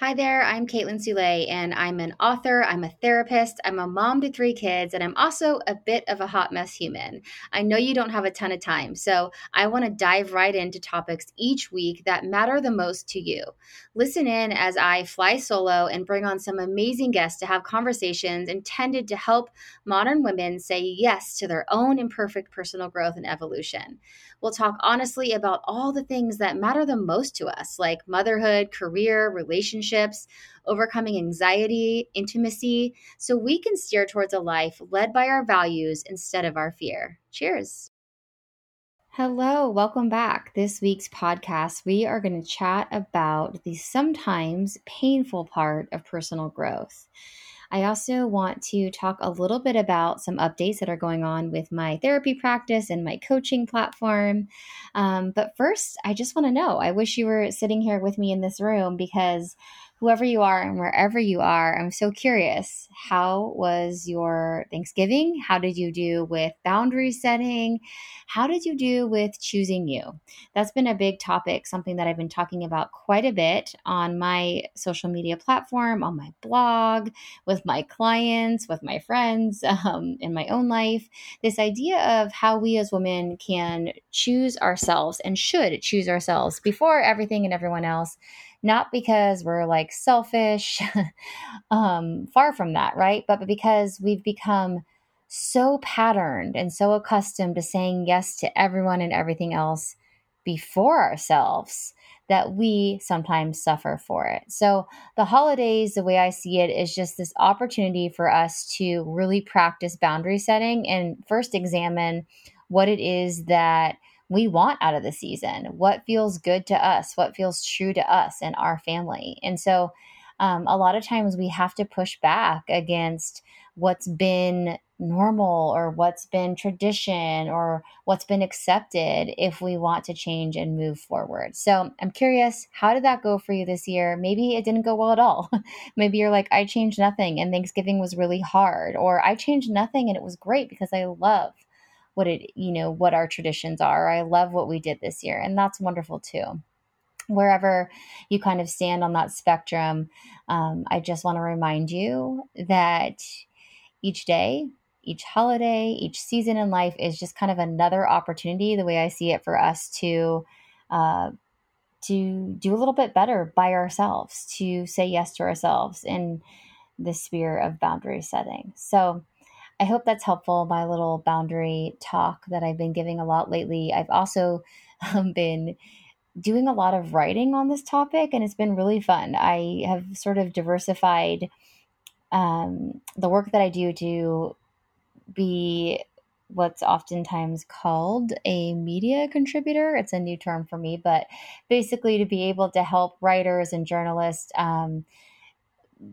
Hi there, I'm Kaitlin Soule, and I'm an author, I'm a therapist, I'm a mom to three kids, and I'm also a bit of a hot mess human. I know you don't have a ton of time, so I want to dive right into topics each week that matter the most to you. Listen in as I fly solo and bring on some amazing guests to have conversations intended to help modern women say yes to their own imperfect personal growth and evolution. We'll talk honestly about all the things that matter the most to us, like motherhood, career, relationships, overcoming anxiety, intimacy, so we can steer towards a life led by our values instead of our fear. Cheers. Hello, welcome back. This week's podcast, we are going to chat about the sometimes painful part of personal growth. I also want to talk a little bit about some updates that are going on with my therapy practice and my coaching platform. Um, but first, I just want to know I wish you were sitting here with me in this room because whoever you are and wherever you are, I'm so curious. How was your Thanksgiving? How did you do with boundary setting? How did you do with choosing you? That's been a big topic, something that I've been talking about quite a bit on my social media platform, on my blog, with my clients, with my friends, um, in my own life. This idea of how we as women can choose ourselves and should choose ourselves before everything and everyone else not because we're like selfish, um, far from that, right? But because we've become so patterned and so accustomed to saying yes to everyone and everything else before ourselves that we sometimes suffer for it. So, the holidays, the way I see it, is just this opportunity for us to really practice boundary setting and first examine what it is that we want out of the season, what feels good to us, what feels true to us and our family. And so, um, a lot of times we have to push back against what's been normal or what's been tradition or what's been accepted if we want to change and move forward. So I'm curious, how did that go for you this year? Maybe it didn't go well at all. Maybe you're like, I changed nothing and Thanksgiving was really hard, or I changed nothing and it was great because I love what it you know what our traditions are. I love what we did this year and that's wonderful too. Wherever you kind of stand on that spectrum um, i just want to remind you that each day each holiday each season in life is just kind of another opportunity the way i see it for us to uh, to do a little bit better by ourselves to say yes to ourselves in the sphere of boundary setting. So I hope that's helpful. My little boundary talk that I've been giving a lot lately. I've also um, been doing a lot of writing on this topic, and it's been really fun. I have sort of diversified um, the work that I do to be what's oftentimes called a media contributor. It's a new term for me, but basically to be able to help writers and journalists. Um,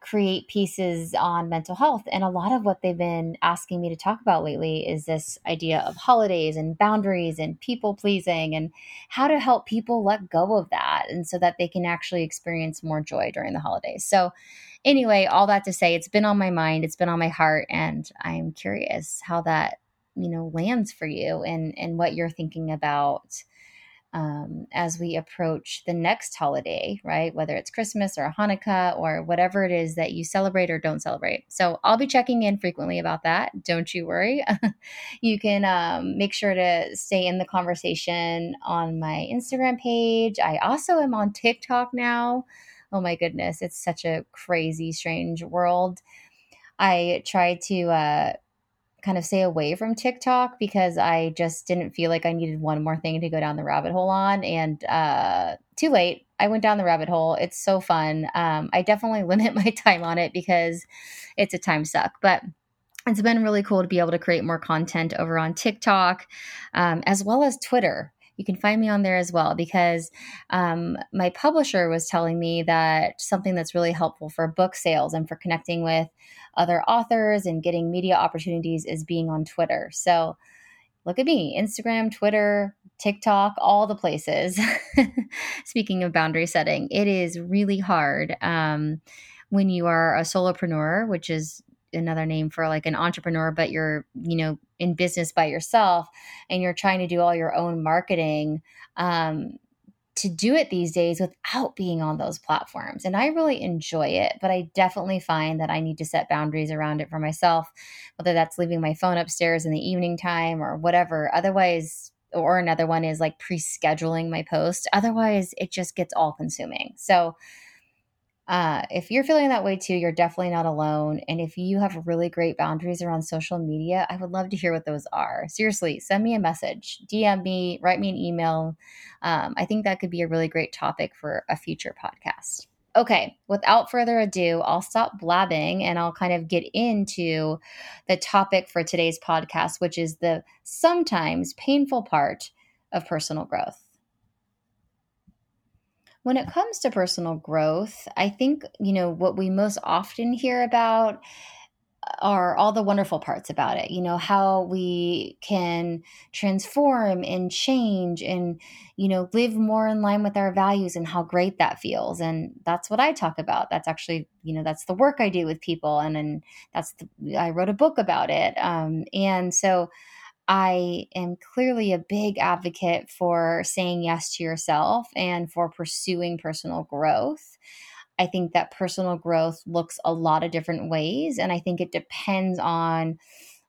create pieces on mental health. And a lot of what they've been asking me to talk about lately is this idea of holidays and boundaries and people pleasing and how to help people let go of that and so that they can actually experience more joy during the holidays. So, anyway, all that to say, it's been on my mind, it's been on my heart, and I'm curious how that you know lands for you and and what you're thinking about um, as we approach the next holiday, right? Whether it's Christmas or Hanukkah or whatever it is that you celebrate or don't celebrate. So I'll be checking in frequently about that. Don't you worry. you can um, make sure to stay in the conversation on my Instagram page. I also am on TikTok now. Oh my goodness, it's such a crazy, strange world. I try to uh, kind of stay away from TikTok because I just didn't feel like I needed one more thing to go down the rabbit hole on. And uh, too late. I went down the rabbit hole. It's so fun. Um, I definitely limit my time on it because it's a time suck. But it's been really cool to be able to create more content over on TikTok um, as well as Twitter you can find me on there as well because um, my publisher was telling me that something that's really helpful for book sales and for connecting with other authors and getting media opportunities is being on Twitter. So look at me Instagram, Twitter, TikTok, all the places. Speaking of boundary setting, it is really hard um, when you are a solopreneur, which is another name for like an entrepreneur, but you're, you know, in business by yourself and you're trying to do all your own marketing. Um, to do it these days without being on those platforms. And I really enjoy it, but I definitely find that I need to set boundaries around it for myself, whether that's leaving my phone upstairs in the evening time or whatever. Otherwise, or another one is like pre scheduling my post. Otherwise, it just gets all consuming. So, uh, if you're feeling that way too, you're definitely not alone. And if you have really great boundaries around social media, I would love to hear what those are. Seriously, send me a message, DM me, write me an email. Um, I think that could be a really great topic for a future podcast. Okay, without further ado, I'll stop blabbing and I'll kind of get into the topic for today's podcast, which is the sometimes painful part of personal growth. When it comes to personal growth, I think, you know, what we most often hear about are all the wonderful parts about it. You know, how we can transform and change and, you know, live more in line with our values and how great that feels. And that's what I talk about. That's actually, you know, that's the work I do with people. And then that's, the, I wrote a book about it. Um, and so, I am clearly a big advocate for saying yes to yourself and for pursuing personal growth. I think that personal growth looks a lot of different ways, and I think it depends on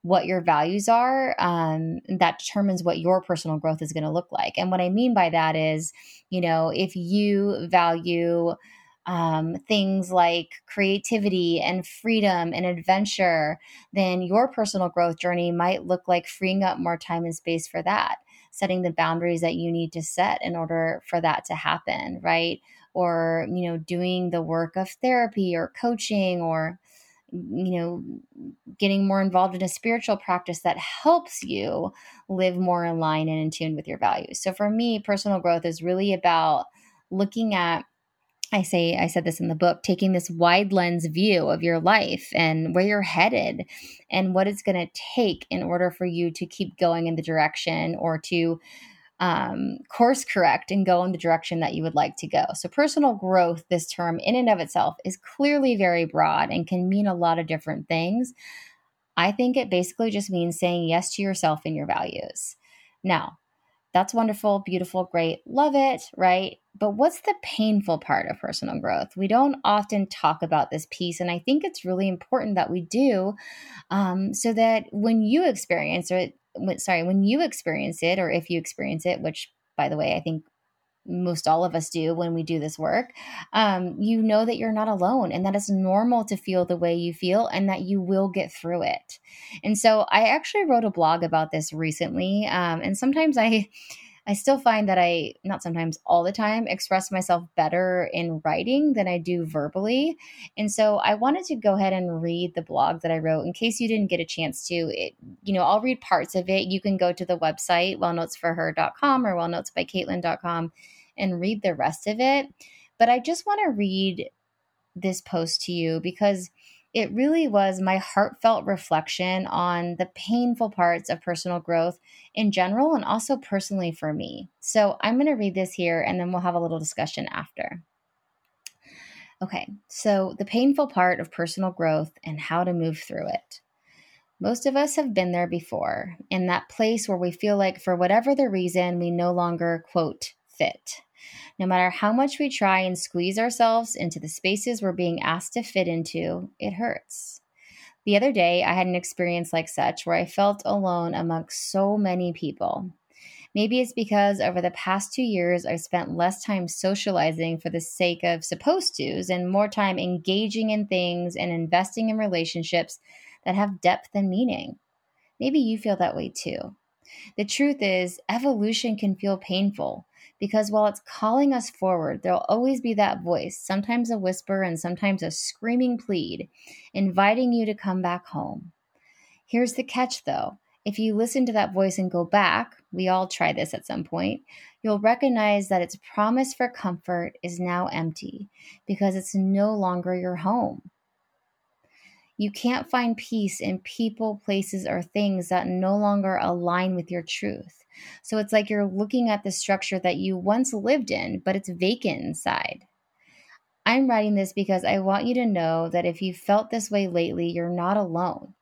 what your values are um, that determines what your personal growth is going to look like and what i mean by that is you know if you value um, things like creativity and freedom and adventure, then your personal growth journey might look like freeing up more time and space for that, setting the boundaries that you need to set in order for that to happen, right? Or, you know, doing the work of therapy or coaching or, you know, getting more involved in a spiritual practice that helps you live more in line and in tune with your values. So for me, personal growth is really about looking at I say, I said this in the book, taking this wide lens view of your life and where you're headed and what it's going to take in order for you to keep going in the direction or to um, course correct and go in the direction that you would like to go. So, personal growth, this term in and of itself, is clearly very broad and can mean a lot of different things. I think it basically just means saying yes to yourself and your values. Now, that's wonderful, beautiful, great, love it, right? But what's the painful part of personal growth? We don't often talk about this piece, and I think it's really important that we do um, so that when you experience it, sorry, when you experience it, or if you experience it, which by the way, I think most all of us do when we do this work, um, you know that you're not alone and that it's normal to feel the way you feel and that you will get through it. And so I actually wrote a blog about this recently. Um, and sometimes I, I still find that I, not sometimes, all the time, express myself better in writing than I do verbally. And so I wanted to go ahead and read the blog that I wrote in case you didn't get a chance to. It, you know, I'll read parts of it. You can go to the website, wellnotesforher.com or wellnotesbykaitlin.com and read the rest of it. But I just want to read this post to you because it really was my heartfelt reflection on the painful parts of personal growth in general and also personally for me. So I'm going to read this here and then we'll have a little discussion after. Okay, so the painful part of personal growth and how to move through it. Most of us have been there before, in that place where we feel like, for whatever the reason, we no longer, quote, fit. No matter how much we try and squeeze ourselves into the spaces we're being asked to fit into, it hurts. The other day, I had an experience like such where I felt alone amongst so many people. Maybe it's because over the past two years, I've spent less time socializing for the sake of supposed tos and more time engaging in things and investing in relationships that have depth and meaning. Maybe you feel that way too. The truth is, evolution can feel painful, because while it's calling us forward, there'll always be that voice, sometimes a whisper and sometimes a screaming plead, inviting you to come back home. Here's the catch though if you listen to that voice and go back, we all try this at some point, you'll recognize that its promise for comfort is now empty because it's no longer your home. You can't find peace in people, places, or things that no longer align with your truth. So it's like you're looking at the structure that you once lived in, but it's vacant inside. I'm writing this because I want you to know that if you felt this way lately, you're not alone.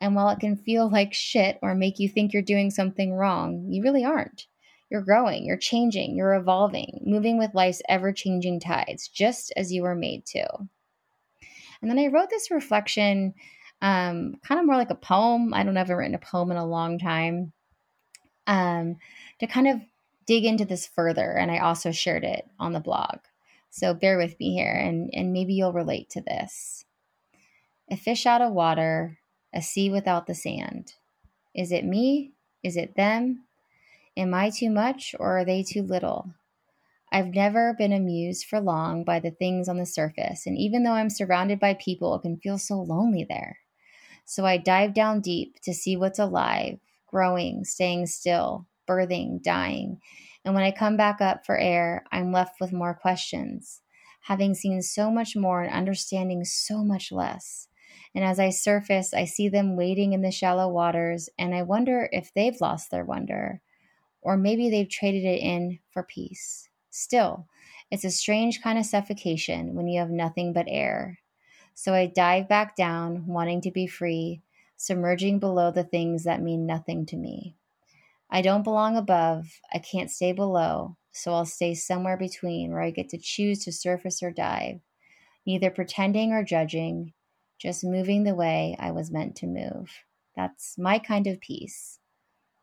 And while it can feel like shit or make you think you're doing something wrong, you really aren't. You're growing, you're changing, you're evolving, moving with life's ever changing tides, just as you were made to. And then I wrote this reflection, um, kind of more like a poem. I don't I've written a poem in a long time, um, to kind of dig into this further. And I also shared it on the blog. So bear with me here and, and maybe you'll relate to this. A fish out of water, a sea without the sand. Is it me? Is it them? Am I too much or are they too little? I've never been amused for long by the things on the surface, and even though I'm surrounded by people, it can feel so lonely there. So I dive down deep to see what's alive, growing, staying still, birthing, dying. And when I come back up for air, I'm left with more questions, having seen so much more and understanding so much less. And as I surface, I see them wading in the shallow waters, and I wonder if they've lost their wonder, or maybe they've traded it in for peace. Still, it's a strange kind of suffocation when you have nothing but air. So I dive back down, wanting to be free, submerging below the things that mean nothing to me. I don't belong above, I can't stay below, so I'll stay somewhere between where I get to choose to surface or dive, neither pretending or judging, just moving the way I was meant to move. That's my kind of peace.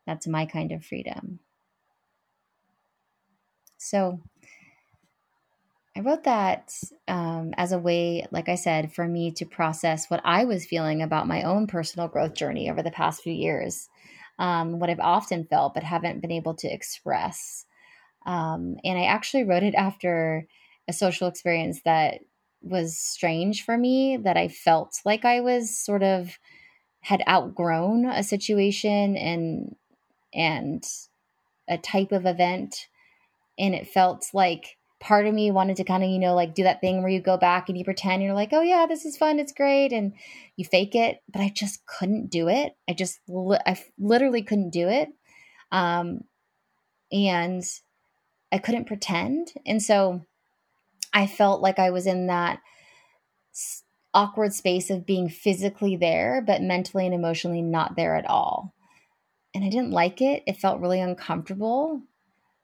That's my kind of freedom. So I wrote that um, as a way, like I said, for me to process what I was feeling about my own personal growth journey over the past few years, um, what I've often felt but haven't been able to express. Um, and I actually wrote it after a social experience that was strange for me that I felt like I was sort of had outgrown a situation and and a type of event and it felt like part of me wanted to kind of you know like do that thing where you go back and you pretend you're like oh yeah this is fun it's great and you fake it but i just couldn't do it i just li- i literally couldn't do it um and i couldn't pretend and so I felt like I was in that awkward space of being physically there, but mentally and emotionally not there at all. And I didn't like it. It felt really uncomfortable,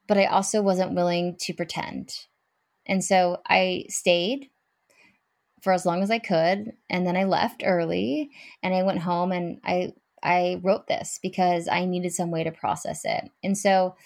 but I also wasn't willing to pretend. And so I stayed for as long as I could. And then I left early and I went home and I I wrote this because I needed some way to process it. And so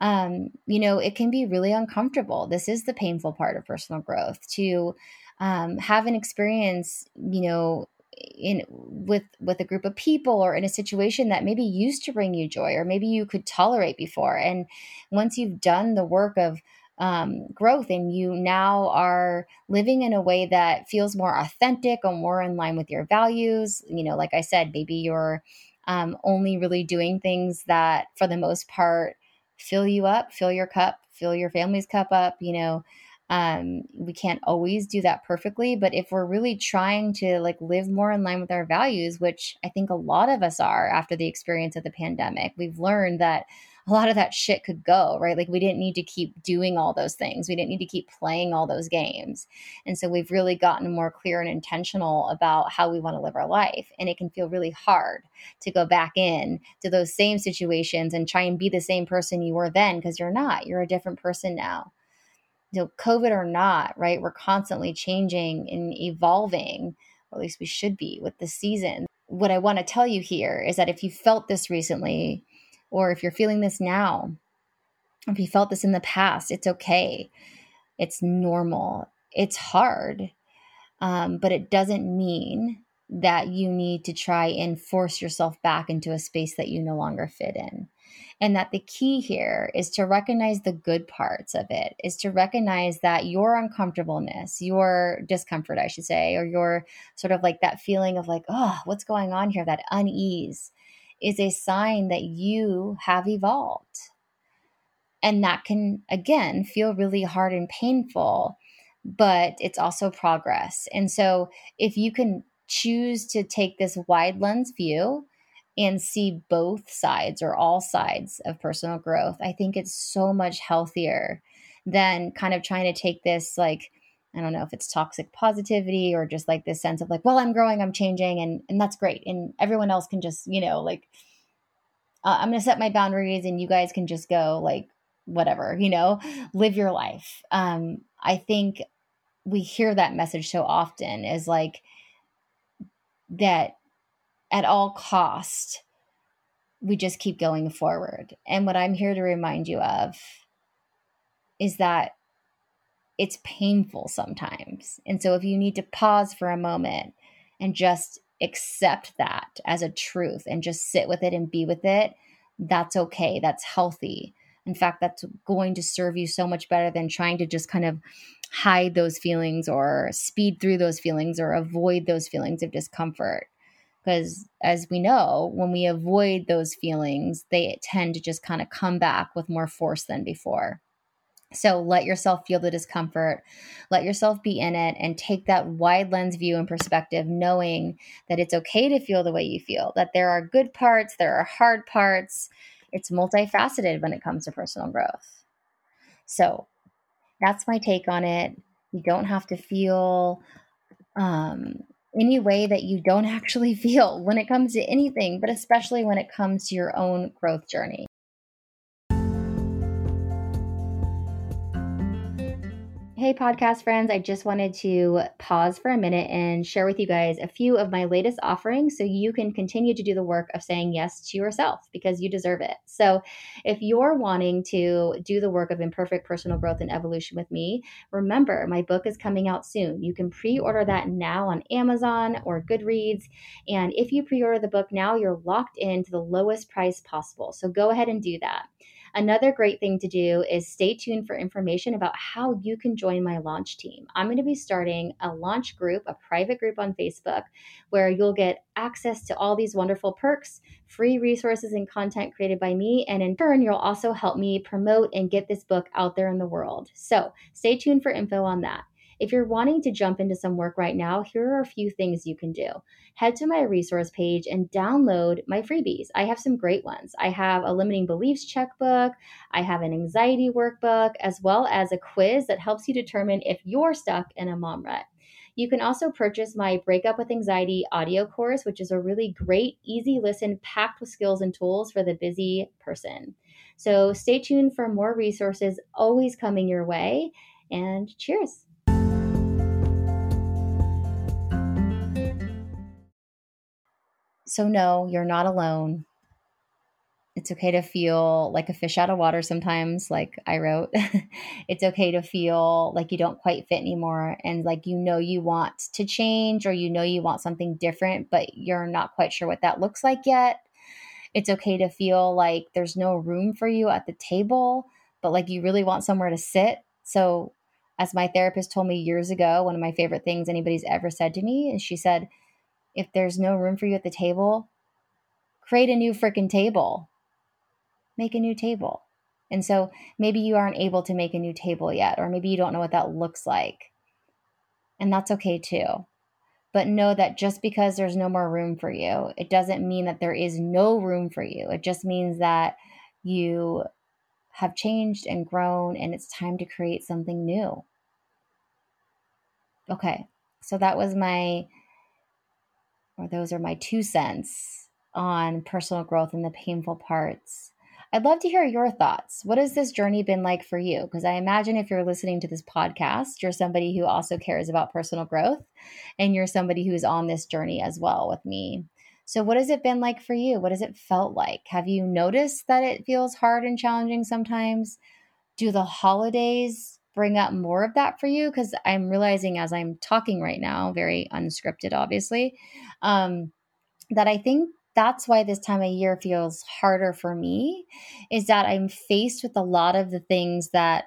um, you know, it can be really uncomfortable. This is the painful part of personal growth to um, have an experience, you know, in with with a group of people or in a situation that maybe used to bring you joy or maybe you could tolerate before and once you've done the work of um, growth and you now are living in a way that feels more authentic or more in line with your values you know like i said maybe you're um, only really doing things that for the most part fill you up, fill your cup, fill your family's cup up, you know. Um, we can't always do that perfectly, but if we're really trying to like live more in line with our values, which I think a lot of us are after the experience of the pandemic, we've learned that a lot of that shit could go, right? Like we didn't need to keep doing all those things. We didn't need to keep playing all those games. And so we've really gotten more clear and intentional about how we want to live our life. And it can feel really hard to go back in to those same situations and try and be the same person you were then because you're not. You're a different person now. You know, COVID or not, right? We're constantly changing and evolving, or at least we should be with the season. What I want to tell you here is that if you felt this recently, or if you're feeling this now, if you felt this in the past, it's okay. It's normal. It's hard, um, but it doesn't mean that you need to try and force yourself back into a space that you no longer fit in. And that the key here is to recognize the good parts of it, is to recognize that your uncomfortableness, your discomfort, I should say, or your sort of like that feeling of like, oh, what's going on here, that unease is a sign that you have evolved. And that can, again, feel really hard and painful, but it's also progress. And so if you can choose to take this wide lens view and see both sides or all sides of personal growth, I think it's so much healthier than kind of trying to take this like, I don't know if it's toxic positivity or just like this sense of like, well, I'm growing, I'm changing, and and that's great, and everyone else can just you know like, uh, I'm gonna set my boundaries, and you guys can just go like whatever, you know, live your life. Um, I think we hear that message so often is like that at all cost we just keep going forward. And what I'm here to remind you of is that it's painful sometimes. And so if you need to pause for a moment and just accept that as a truth and just sit with it and be with it, that's okay. That's healthy. In fact, that's going to serve you so much better than trying to just kind of hide those feelings or speed through those feelings or avoid those feelings of discomfort. Because as we know, when we avoid those feelings, they tend to just kind of come back with more force than before. So let yourself feel the discomfort, let yourself be in it, and take that wide lens view and perspective, knowing that it's okay to feel the way you feel, that there are good parts, there are hard parts. It's multifaceted when it comes to personal growth. So that's my take on it. You don't have to feel um, any way that you don't actually feel when it comes to anything, but especially when it comes to your own growth journey. Hey, podcast friends, I just wanted to pause for a minute and share with you guys a few of my latest offerings so you can continue to do the work of saying yes to yourself because you deserve it. So, if you're wanting to do the work of imperfect personal growth and evolution with me, remember my book is coming out soon. You can pre order that now on Amazon or Goodreads. And if you pre order the book now, you're locked into the lowest price possible. So, go ahead and do that. Another great thing to do is stay tuned for information about how you can join my launch team. I'm going to be starting a launch group, a private group on Facebook, where you'll get access to all these wonderful perks, free resources, and content created by me. And in turn, you'll also help me promote and get this book out there in the world. So stay tuned for info on that. If you're wanting to jump into some work right now, here are a few things you can do. Head to my resource page and download my freebies. I have some great ones. I have a limiting beliefs checkbook, I have an anxiety workbook, as well as a quiz that helps you determine if you're stuck in a mom rut. You can also purchase my Breakup with Anxiety audio course, which is a really great, easy listen packed with skills and tools for the busy person. So stay tuned for more resources always coming your way, and cheers. So, no, you're not alone. It's okay to feel like a fish out of water sometimes, like I wrote. it's okay to feel like you don't quite fit anymore and like you know you want to change or you know you want something different, but you're not quite sure what that looks like yet. It's okay to feel like there's no room for you at the table, but like you really want somewhere to sit. So, as my therapist told me years ago, one of my favorite things anybody's ever said to me is she said, if there's no room for you at the table, create a new freaking table. Make a new table. And so maybe you aren't able to make a new table yet, or maybe you don't know what that looks like. And that's okay too. But know that just because there's no more room for you, it doesn't mean that there is no room for you. It just means that you have changed and grown and it's time to create something new. Okay, so that was my or those are my two cents on personal growth and the painful parts. I'd love to hear your thoughts. What has this journey been like for you? Because I imagine if you're listening to this podcast, you're somebody who also cares about personal growth and you're somebody who's on this journey as well with me. So, what has it been like for you? What has it felt like? Have you noticed that it feels hard and challenging sometimes? Do the holidays bring up more of that for you? Because i'm realizing as i'm talking right now very unscripted obviously um, that i think that's why this time of year feels harder for me is that i'm faced with a lot of the things that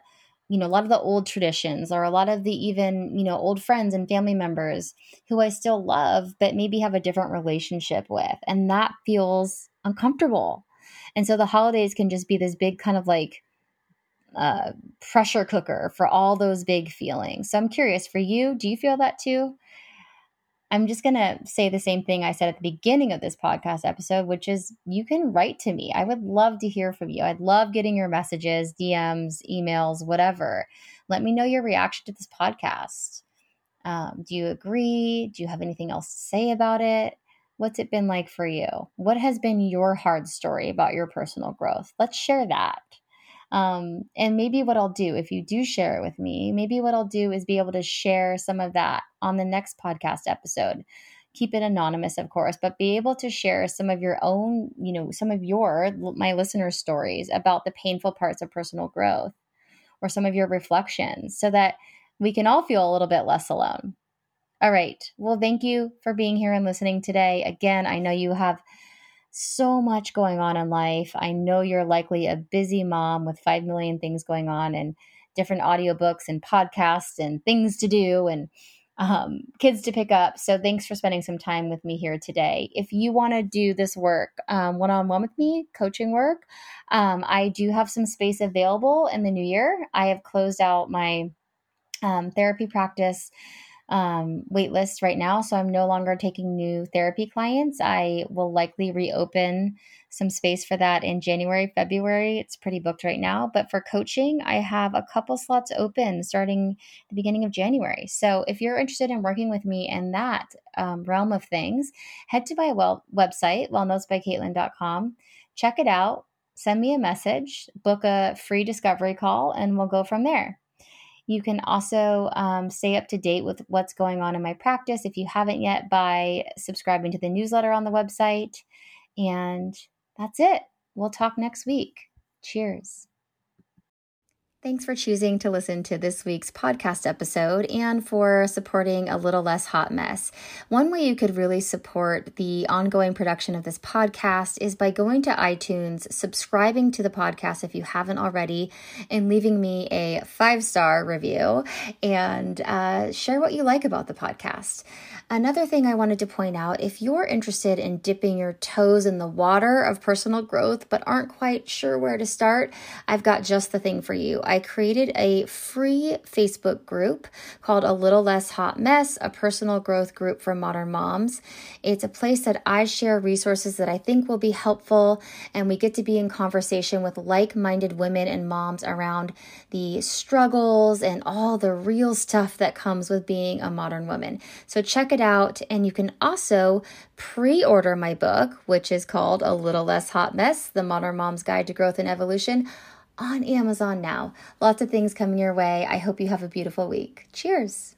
you know a lot of the old traditions or a lot of the even you know old friends and family members who i still love but maybe have a different relationship with and that feels uncomfortable. And so the holidays can just be this big kind of like uh, pressure cooker for all those big feelings. So I'm curious for you, do you feel that too? I'm just going to say the same thing I said at the beginning of this podcast episode, which is you can write to me. I would love to hear from you. I'd love getting your messages, DMs, emails, whatever. Let me know your reaction to this podcast. Um, do you agree? Do you have anything else to say about it? What's it been like for you? What has been your hard story about your personal growth? Let's share that. Um, and maybe what I'll do, if you do share it with me, maybe what I'll do is be able to share some of that on the next podcast episode. Keep it anonymous, of course, but be able to share some of your own, you know, some of your, my listeners' stories about the painful parts of personal growth or some of your reflections so that we can all feel a little bit less alone. All right. Well, thank you for being here and listening today. Again, I know you have so much going on in life. I know you're likely a busy mom with 5 million things going on and different audiobooks and podcasts and things to do and um, kids to pick up. So thanks for spending some time with me here today. If you want to do this work one on one with me, coaching work, um, I do have some space available in the new year. I have closed out my um, therapy practice um, wait list right now. So I'm no longer taking new therapy clients. I will likely reopen some space for that in January, February. It's pretty booked right now. But for coaching, I have a couple slots open starting the beginning of January. So if you're interested in working with me in that um, realm of things, head to my well- website, wellnotesbykaitlin.com, check it out, send me a message, book a free discovery call, and we'll go from there. You can also um, stay up to date with what's going on in my practice if you haven't yet by subscribing to the newsletter on the website. And that's it. We'll talk next week. Cheers. Thanks for choosing to listen to this week's podcast episode and for supporting A Little Less Hot Mess. One way you could really support the ongoing production of this podcast is by going to iTunes, subscribing to the podcast if you haven't already, and leaving me a five star review and uh, share what you like about the podcast. Another thing I wanted to point out if you're interested in dipping your toes in the water of personal growth but aren't quite sure where to start, I've got just the thing for you. I created a free Facebook group called A Little Less Hot Mess, a personal growth group for modern moms. It's a place that I share resources that I think will be helpful, and we get to be in conversation with like minded women and moms around the struggles and all the real stuff that comes with being a modern woman. So check it out, and you can also pre order my book, which is called A Little Less Hot Mess The Modern Mom's Guide to Growth and Evolution on Amazon now. Lots of things coming your way. I hope you have a beautiful week. Cheers.